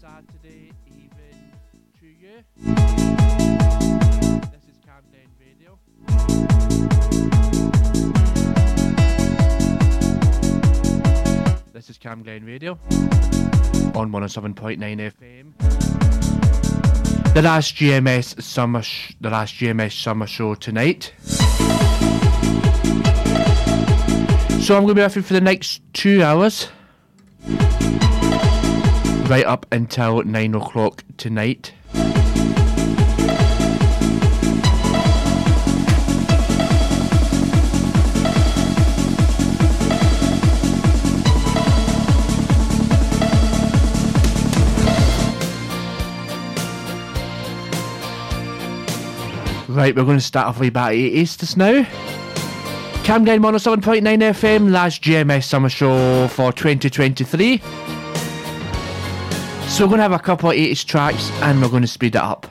Saturday evening to you. This is Camglen Radio. This is Cam Glen Radio on 107.9 FM. The last GMS summer, sh- the last GMS summer show tonight. So I'm going to be you for the next two hours, right up until nine o'clock tonight. Right, we're going to start off way back 80s just now. Camglen 107.9 FM, last GMS summer show for 2023. So we're going to have a couple of 80s tracks and we're going to speed it up.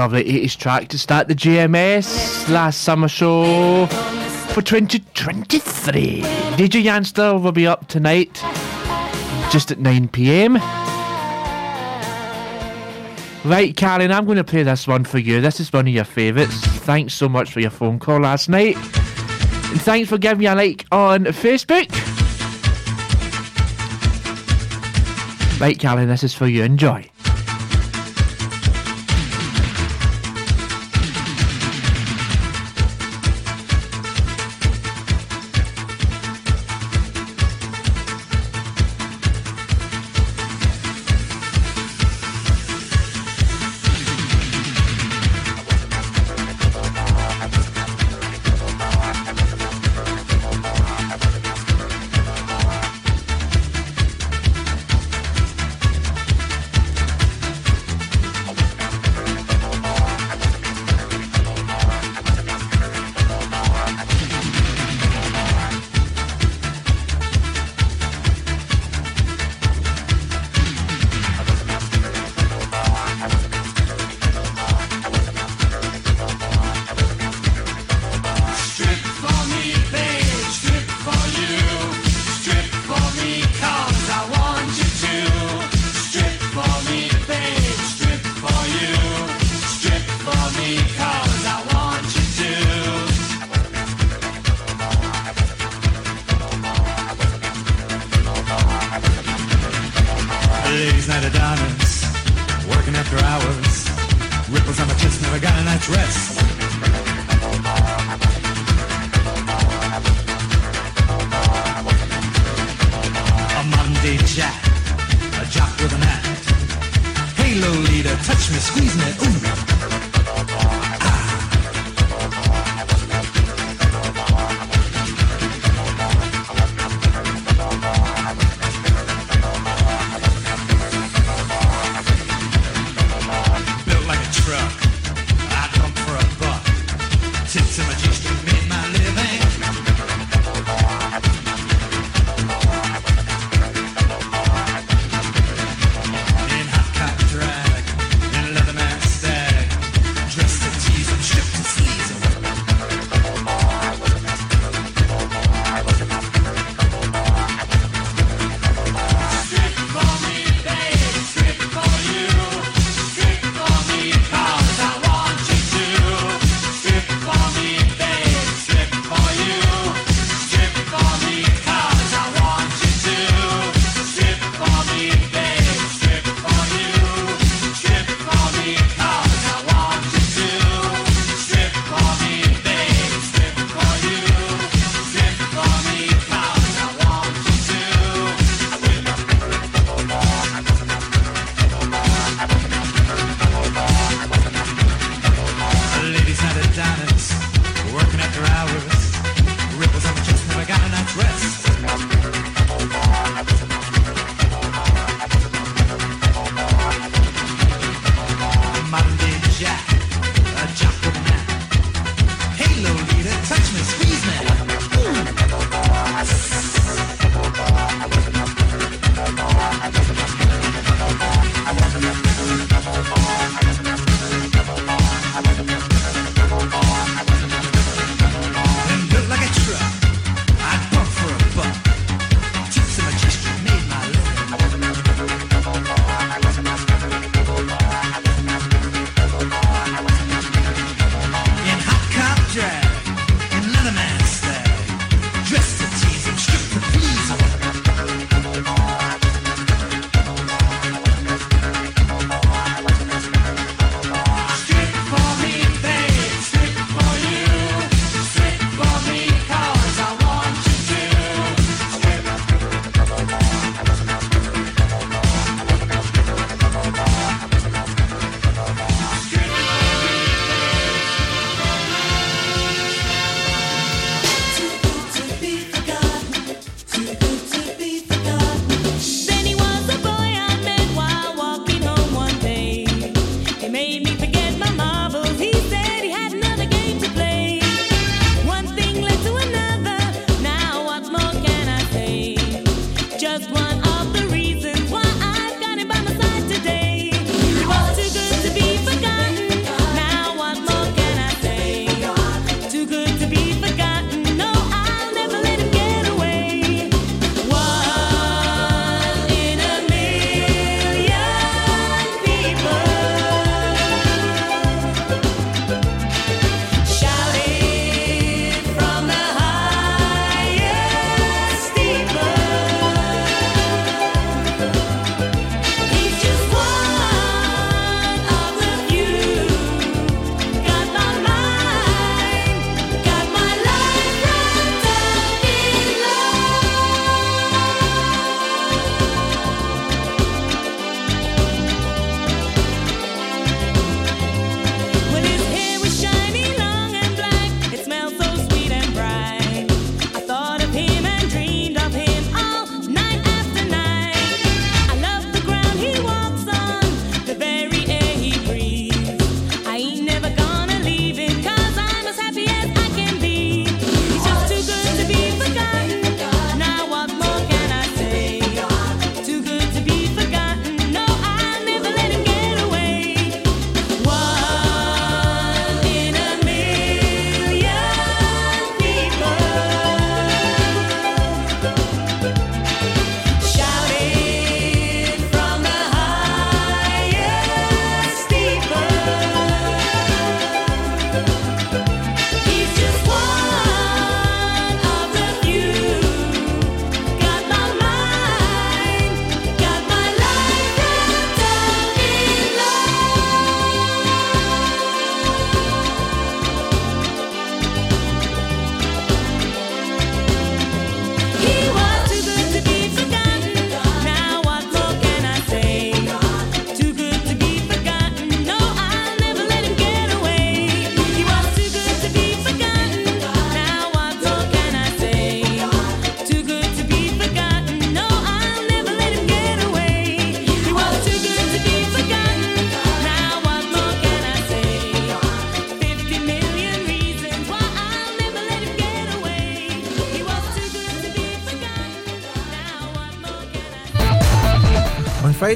Eyes. What a lovely 80s track to start the GMS last summer show for 2023. DJ Yanster will be up tonight just at 9 pm. Right, Karen, I'm going to play this one for you. This is one of your favourites. Thanks so much for your phone call last night. And thanks for giving me a like on Facebook. Right, Callie, this is for you. Enjoy.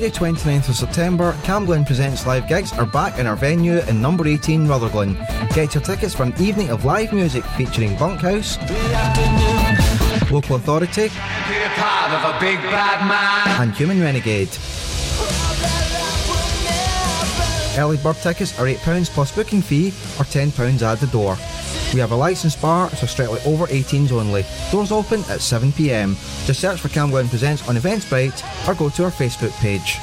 Friday 29th of September, Camglen Presents Live Gigs are back in our venue in number 18 Rutherglen. Get your tickets for an evening of live music featuring Bunkhouse, Local Authority, and Human Renegade. Early bird tickets are £8 plus booking fee or £10 at the door. We have a licensed bar, so strictly over 18s only. Doors open at 7pm. Just search for Camglen Presents on Eventbrite or go to our Facebook page.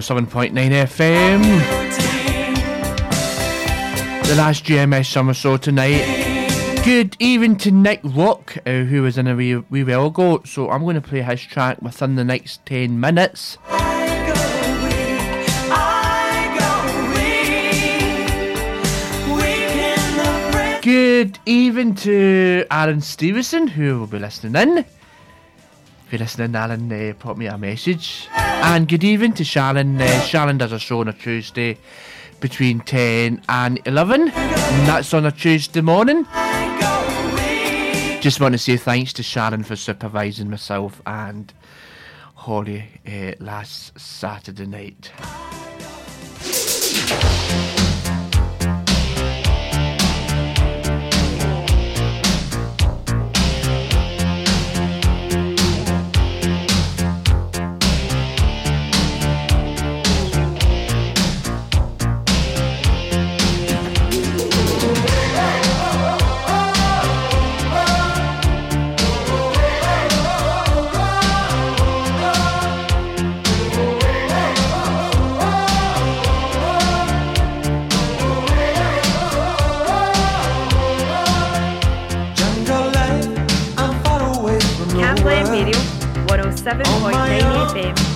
107.9 FM. The last GMS summer show tonight. Good evening to Nick Rock, uh, who was in a wee, wee while ago. So I'm going to play his track within the next 10 minutes. Good evening to Aaron Stevenson, who will be listening in. If you're listening, Alan, uh, pop me a message. And good evening to Sharon. Uh, Sharon does a show on a Tuesday between 10 and 11. And that's on a Tuesday morning. Just want to say thanks to Sharon for supervising myself and Holly uh, last Saturday night.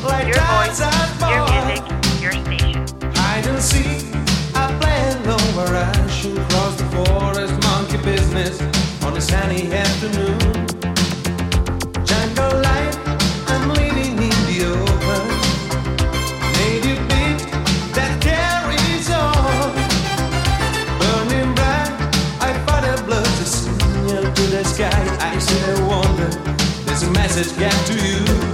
Your voice, your music, your station. Hide and seek, I play alone where I should cross the forest, monkey business on a sunny afternoon. Jungle life, I'm living in the open. Native beat that carries on. Burning bright, I fight a blood to signal to the sky. I see a wonder, there's a message get to you.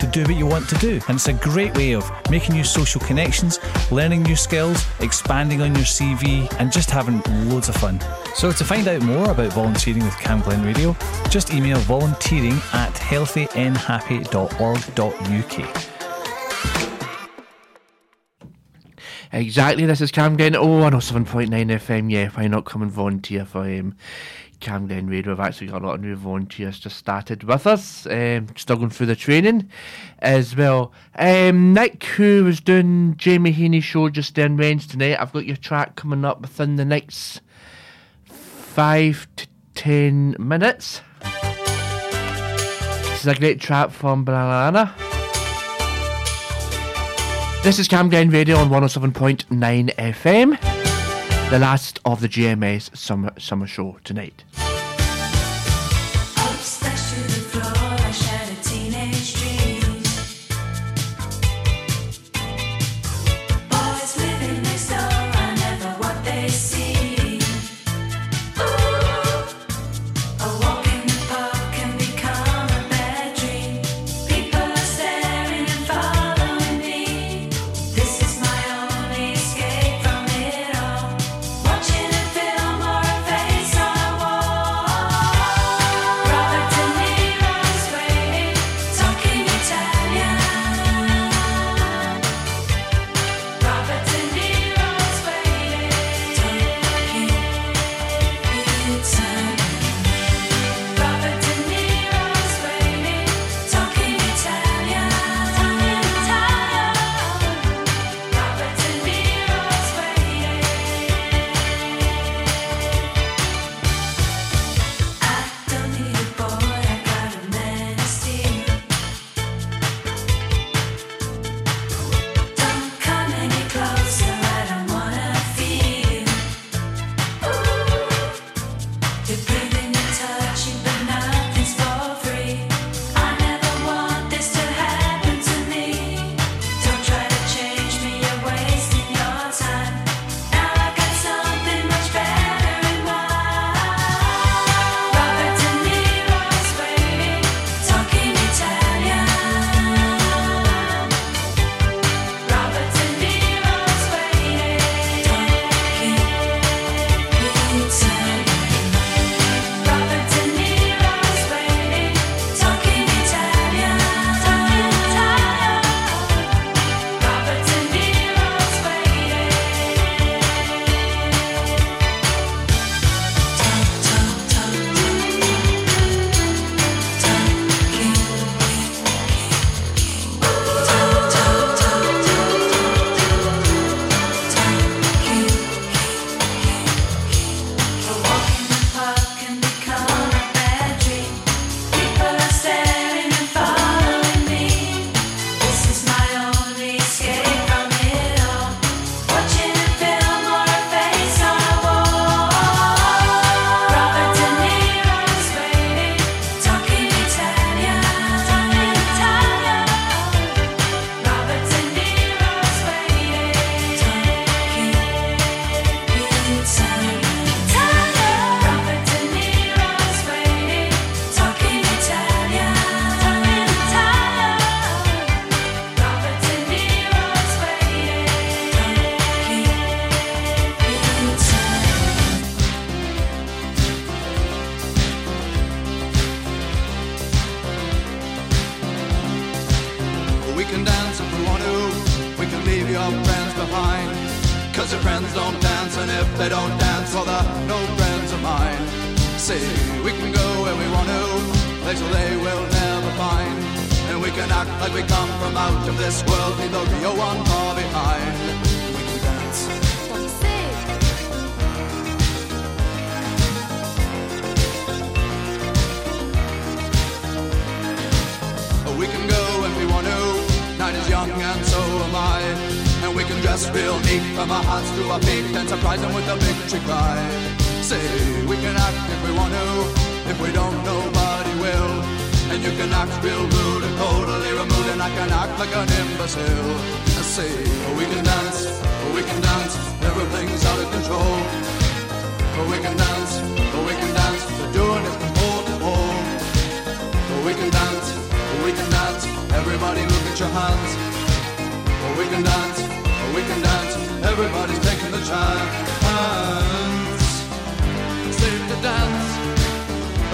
to do what you want to do. And it's a great way of making new social connections, learning new skills, expanding on your CV, and just having loads of fun. So to find out more about volunteering with Cam Glen Radio, just email volunteering at healthynhappy.org.uk. Exactly, this is Cam Glen. Oh, I know 7.9 FM. Yeah, why not come and volunteer for um, Camglen Radio have actually got a lot of new volunteers just started with us, um, still going through the training as well. Um, Nick, who was doing Jamie Heaney's show just then Wednesday night, I've got your track coming up within the next five to ten minutes. This is a great track from Banana. This is Camglen Radio on 107.9 FM the last of the GMS summer summer show tonight.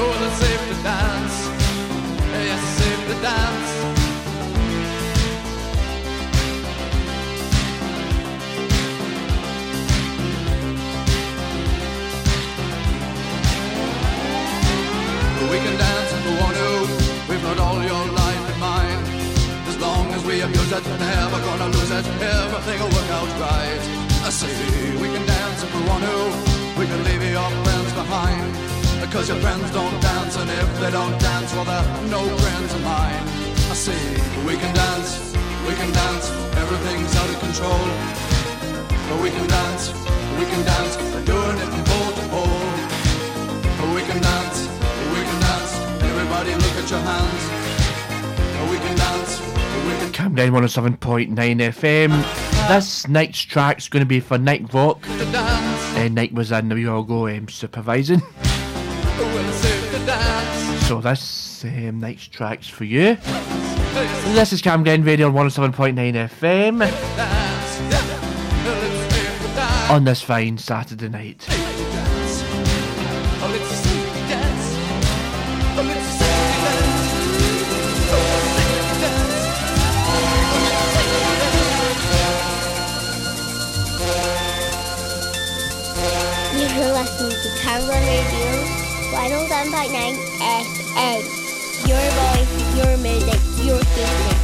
Oh, we can dance. We've got all your life in mind. As long as we abuse it, never gonna lose it. Everything will work out right. I. We can dance if we want to. We can leave your friends behind. Cause your friends don't dance, and if they don't dance, well, they're no friends of mine. I see, we can dance, we can dance, everything's out of control. But we can dance, we can dance, they're doing it from pole to pole. But we can dance, we can dance, everybody look at your hands. But we can dance, we down 107.9 FM. This night's track's going to be for Nick Vock. And Nick was in the wee all go um, supervising. So this um, night's track's for you. This is Camglen Radio on 107.9 FM Dance, yeah, let's save the dance. on this fine Saturday night. You're listening to Kangaroo Radio 107.9 FM. Your voice, your music, your station.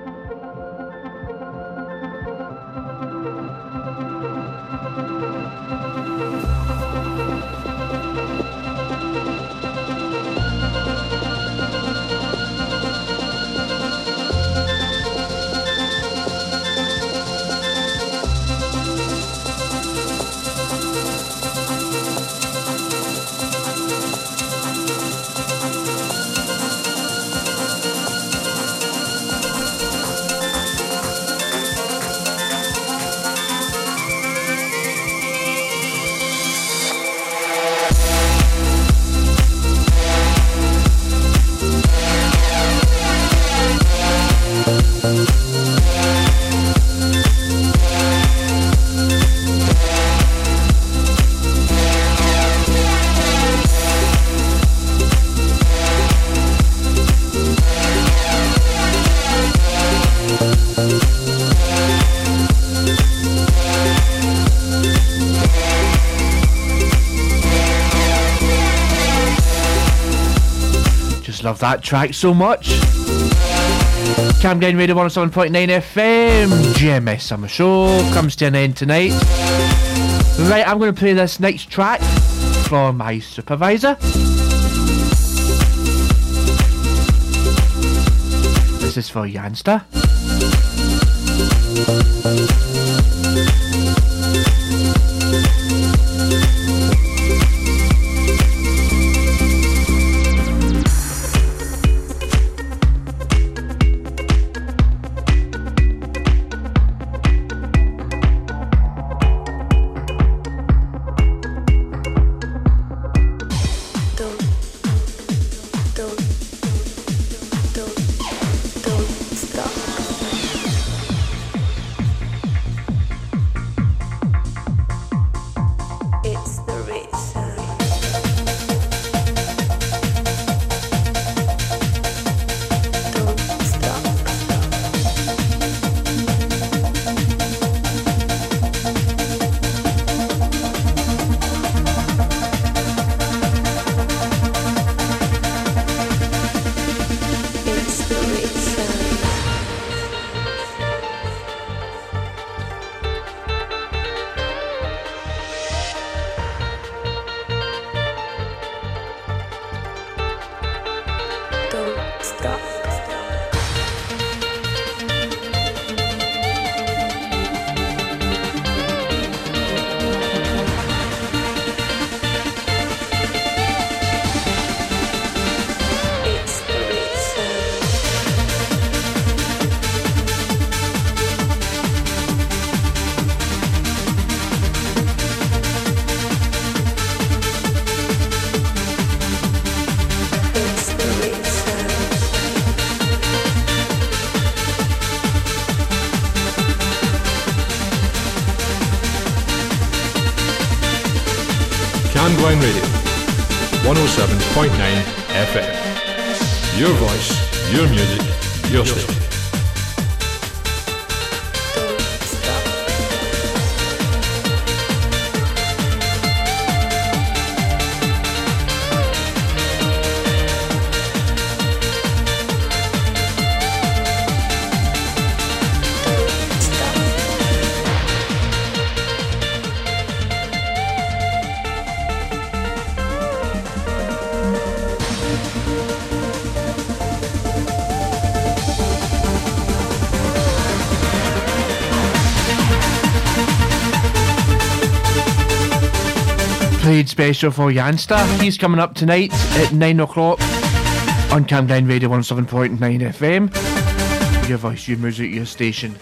That track so much. Camglen Radio 107.9 FM. GMS Summer Show comes to an end tonight. Right, I'm going to play this next track for my supervisor. This is for Yansta. special for Yansta. He's coming up tonight at 9 o'clock on Camglen Radio 17.9 FM. Your voice, your music, your station.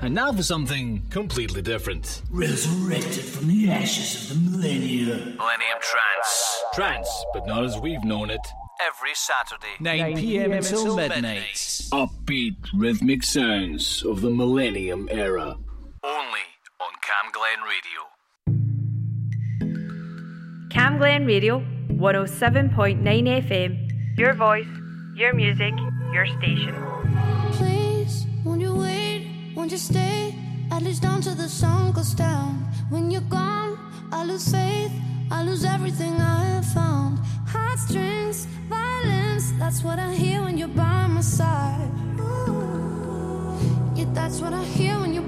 And now for something completely different. Resurrected from the ashes of the Trance, but not as we've known it. Every Saturday, 9, p.m. until midnight. Upbeat rhythmic sounds of the Millennium era. Only on Camglen Radio. Camglen Radio, 107.9 FM. Your voice, your music, your station. Please, won't you wait? Won't you stay? At least down till the sun goes down. When you're gone, I lose faith. I lose everything I have found. Heartstrings, violence, that's what I hear when you're by my side. Yeah, that's what I hear when you're.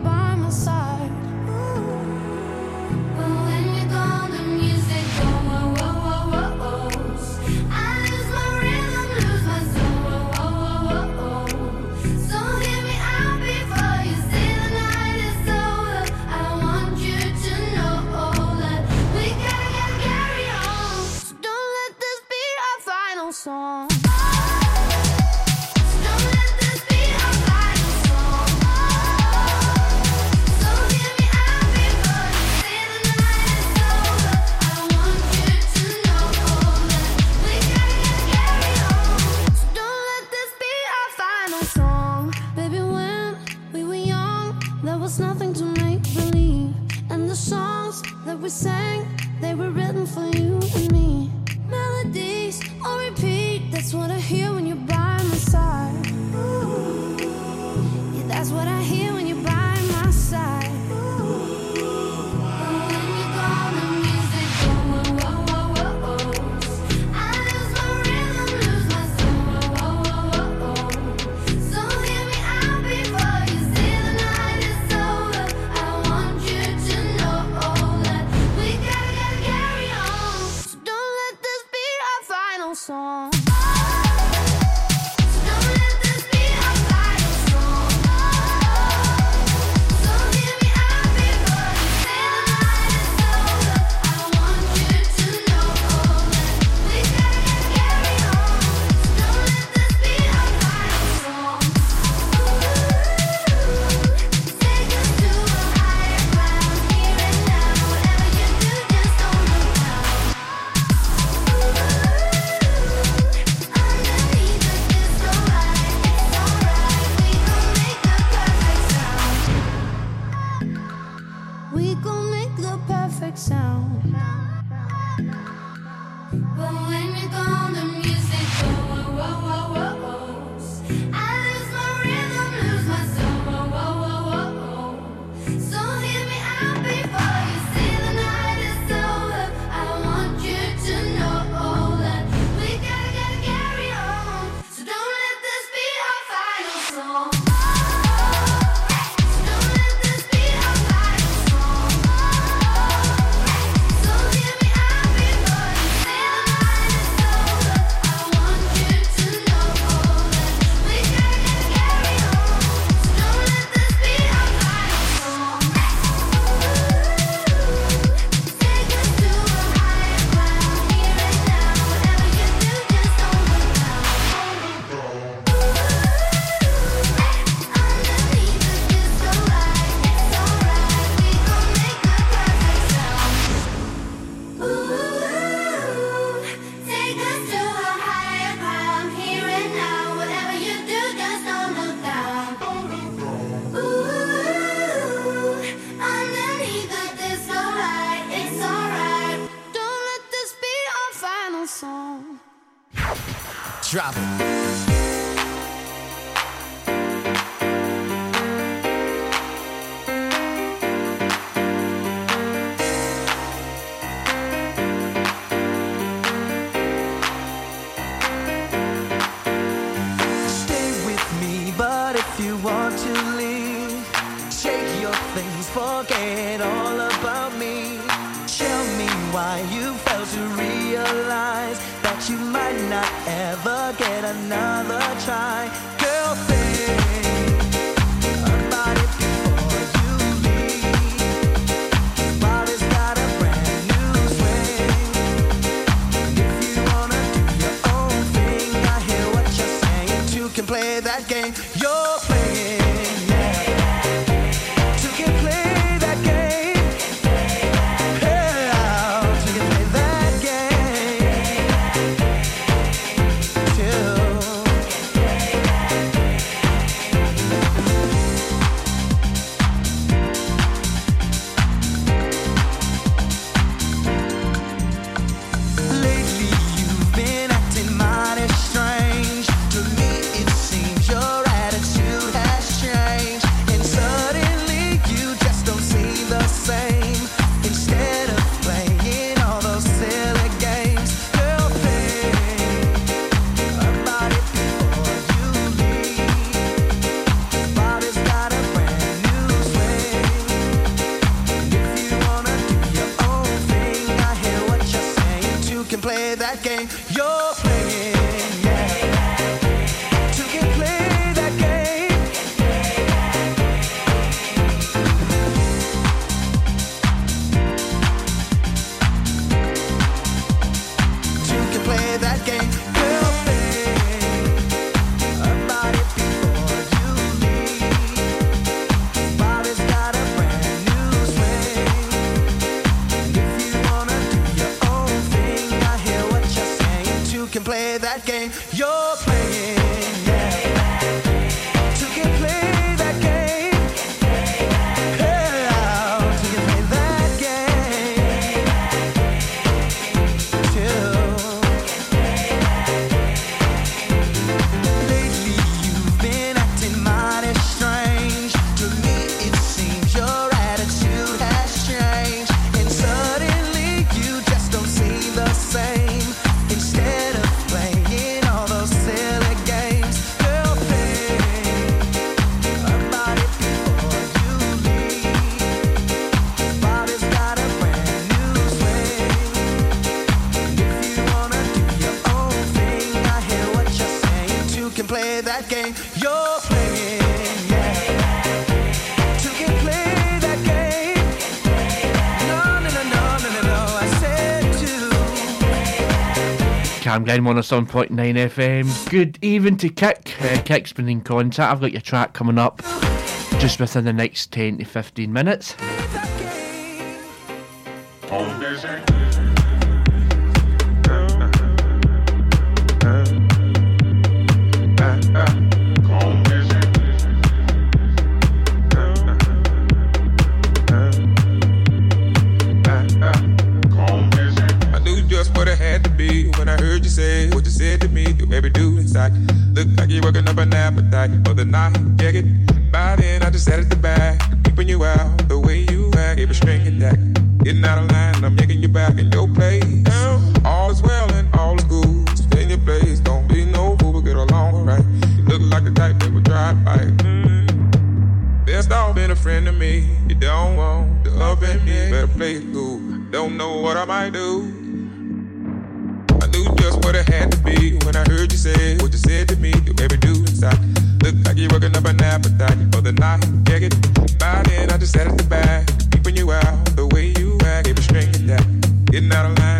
your things, forget all about me. Tell me why you failed to realize that you might not ever get another try. I'm Glen 107.9 FM. Good even to Kick. Uh, Kick's been in contact. I've got your track coming up just within the next 10 to 15 minutes. You don't want to love in me. Better play it cool. Don't know what I might do. I knew just what it had to be when I heard you say what you said to me. The way we do inside. Look like you're working up an appetite for the night. Yeah, get by then. I just sat at the back, keeping you out the way you act. Gave a string to. Getting out of line.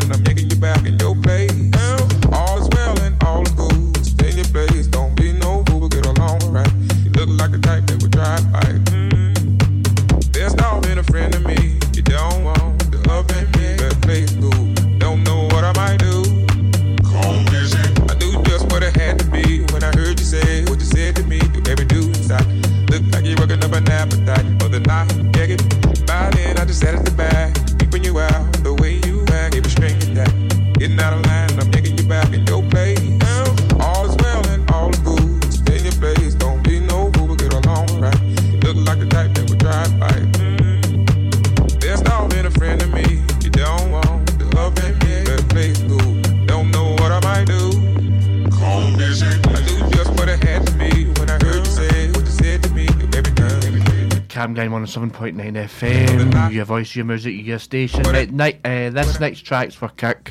107.9 FM, your voice, your music, your station. Right, ni- uh, this next track's for Kirk.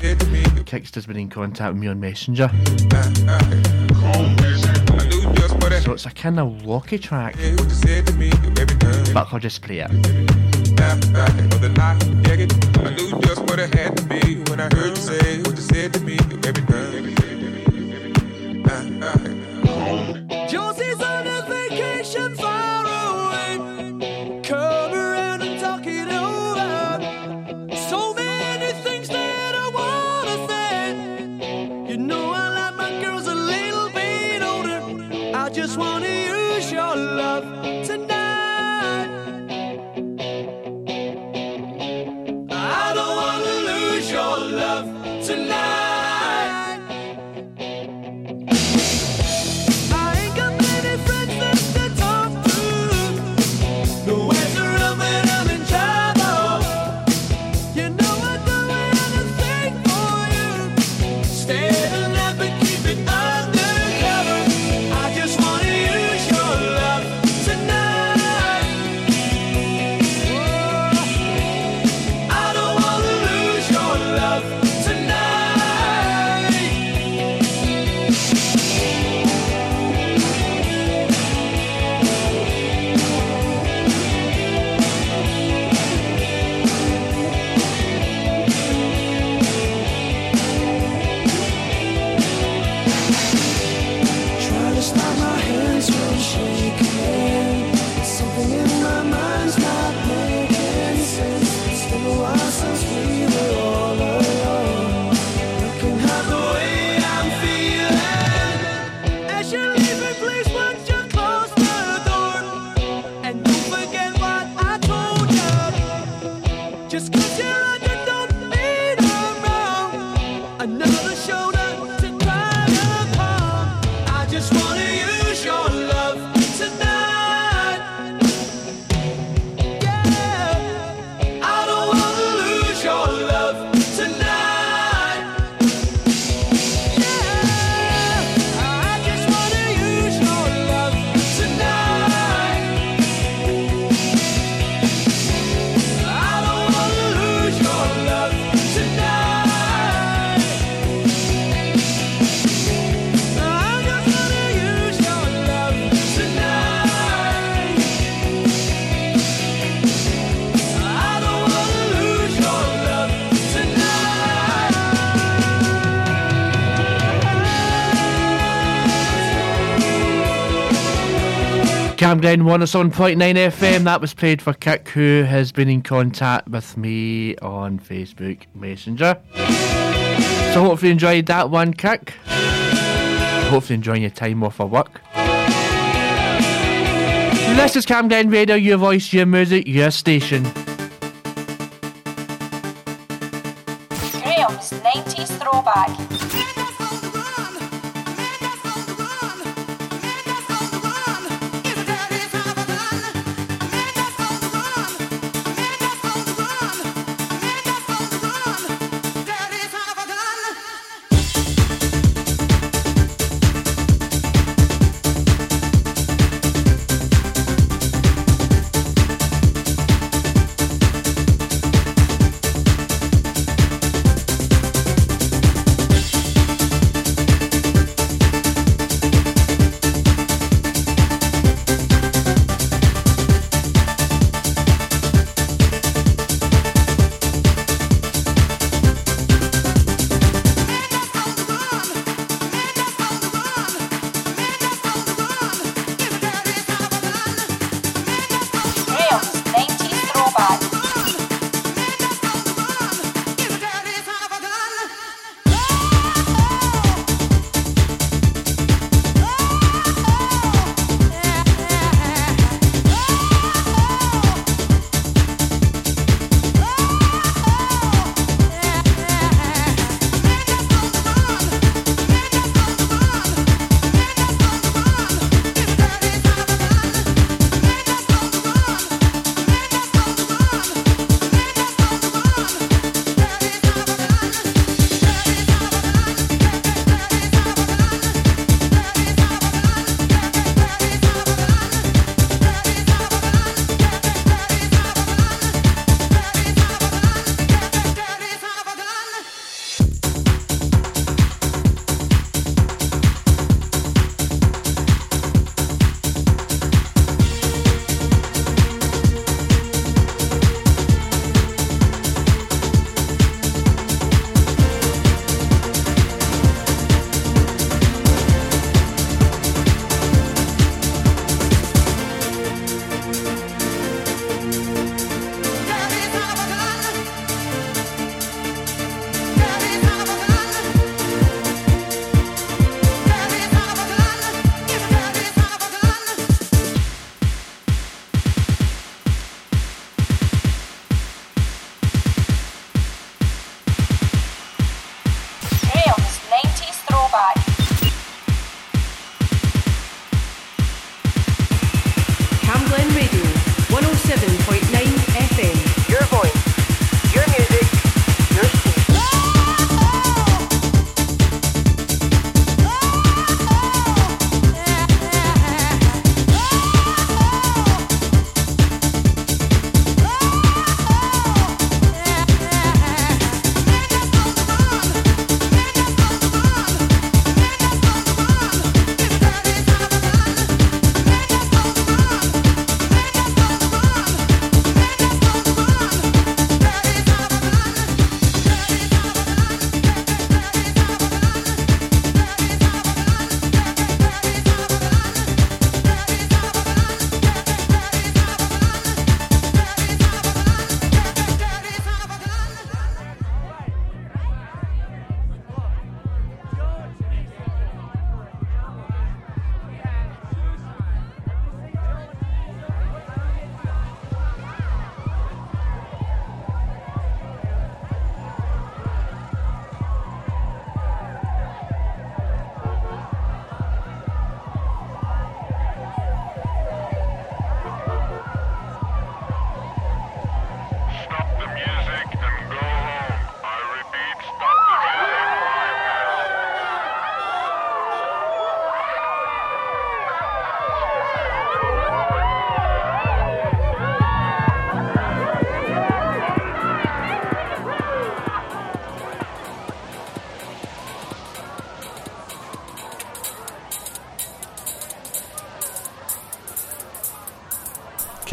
Kirk's just been in contact with me on Messenger. So it's a kind of walkie track, but I'll just play it. Camglen 107.9 FM. That was played for Kick, who has been in contact with me on Facebook Messenger. So, hopefully, you enjoyed that one, Kick. Hopefully, enjoying your time off of work. This is Camglen Radio, your voice, your music, your station. Graham's 90s throwback.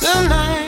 Tonight.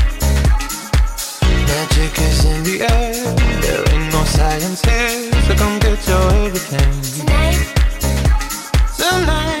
Magic is in the air. There ain't no science here, so come get your everything. Tonight. Cause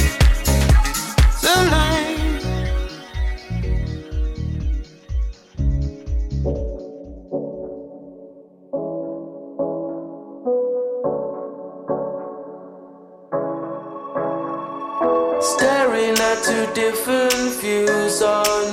Staring at two different views on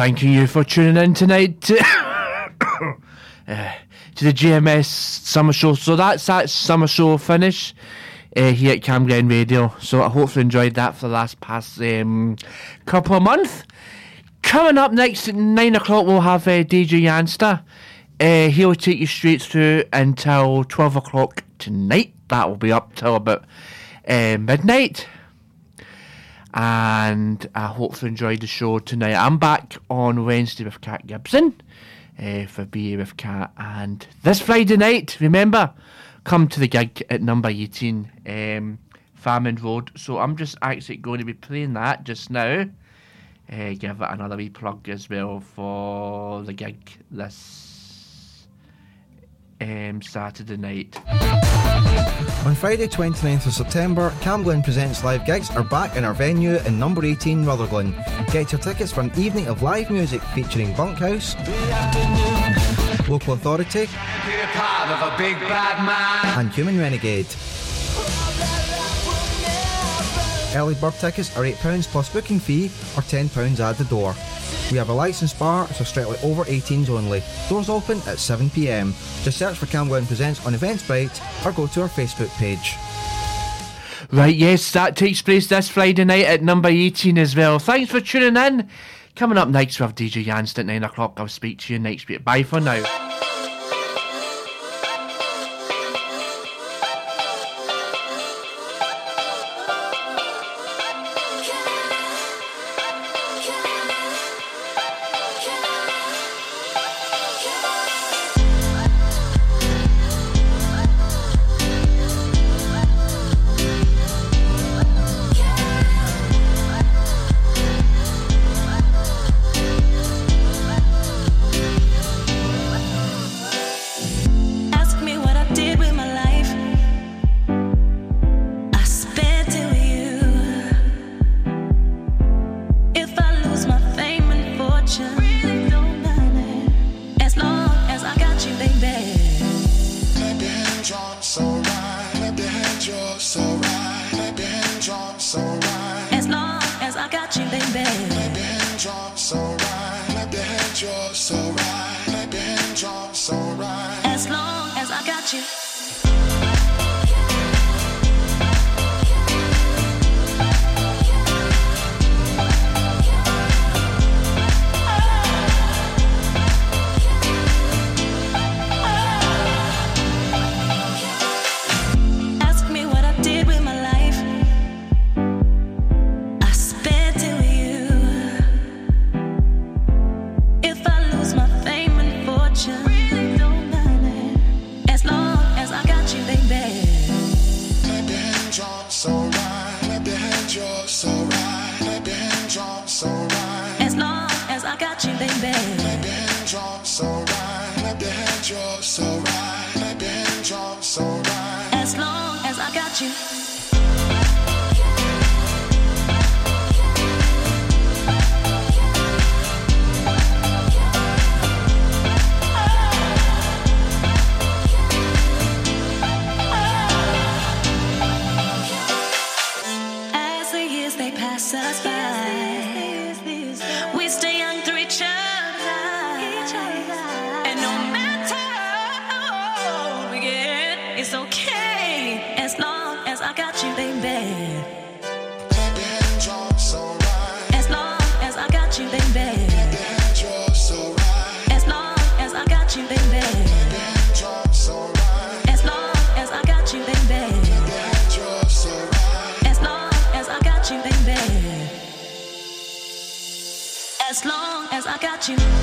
thanking you for tuning in tonight to, uh, to the GMS Summer Show. So that's that Summer Show finish uh, here at Cam Radio. So I hope you enjoyed that for the last past um, couple of months. Coming up next at 9 o'clock, we'll have uh, DJ Yanster. Uh, he'll take you straight through until 12 o'clock tonight. That will be up till about uh, midnight. And I hope you enjoyed the show tonight. I'm back on Wednesday with Cat Gibson uh, for BA with Cat, And this Friday night, remember, come to the gig at number 18, um, Farmeloan Road. So I'm just actually going to be playing that just now. Uh, give it another wee plug as well for the gig this um, Saturday night. On Friday, 29th of September, Camglen Presents Live Gigs are back in our venue in number 18 Rutherglen. Get your tickets for an evening of live music featuring Bunkhouse, Local Authority, and Human Renegade. Early bird tickets are £8 plus booking fee or £10 at the door. We have a licensed bar, so strictly over 18s only. Doors open at 7pm. Just search for Cam Camglen Presents on Eventbrite or go to our Facebook page. Right, yes, that takes place this Friday night at number 18 as well. Thanks for tuning in. Coming up next, we have DJ Janst at 9 o'clock. I'll speak to you next week. Bye for now. Hands, you're so right. Clap your hands, you're so right. As long as I got you, baby. Clap your hands. Clap your hands. Clap your hands. As long as I got you. You, as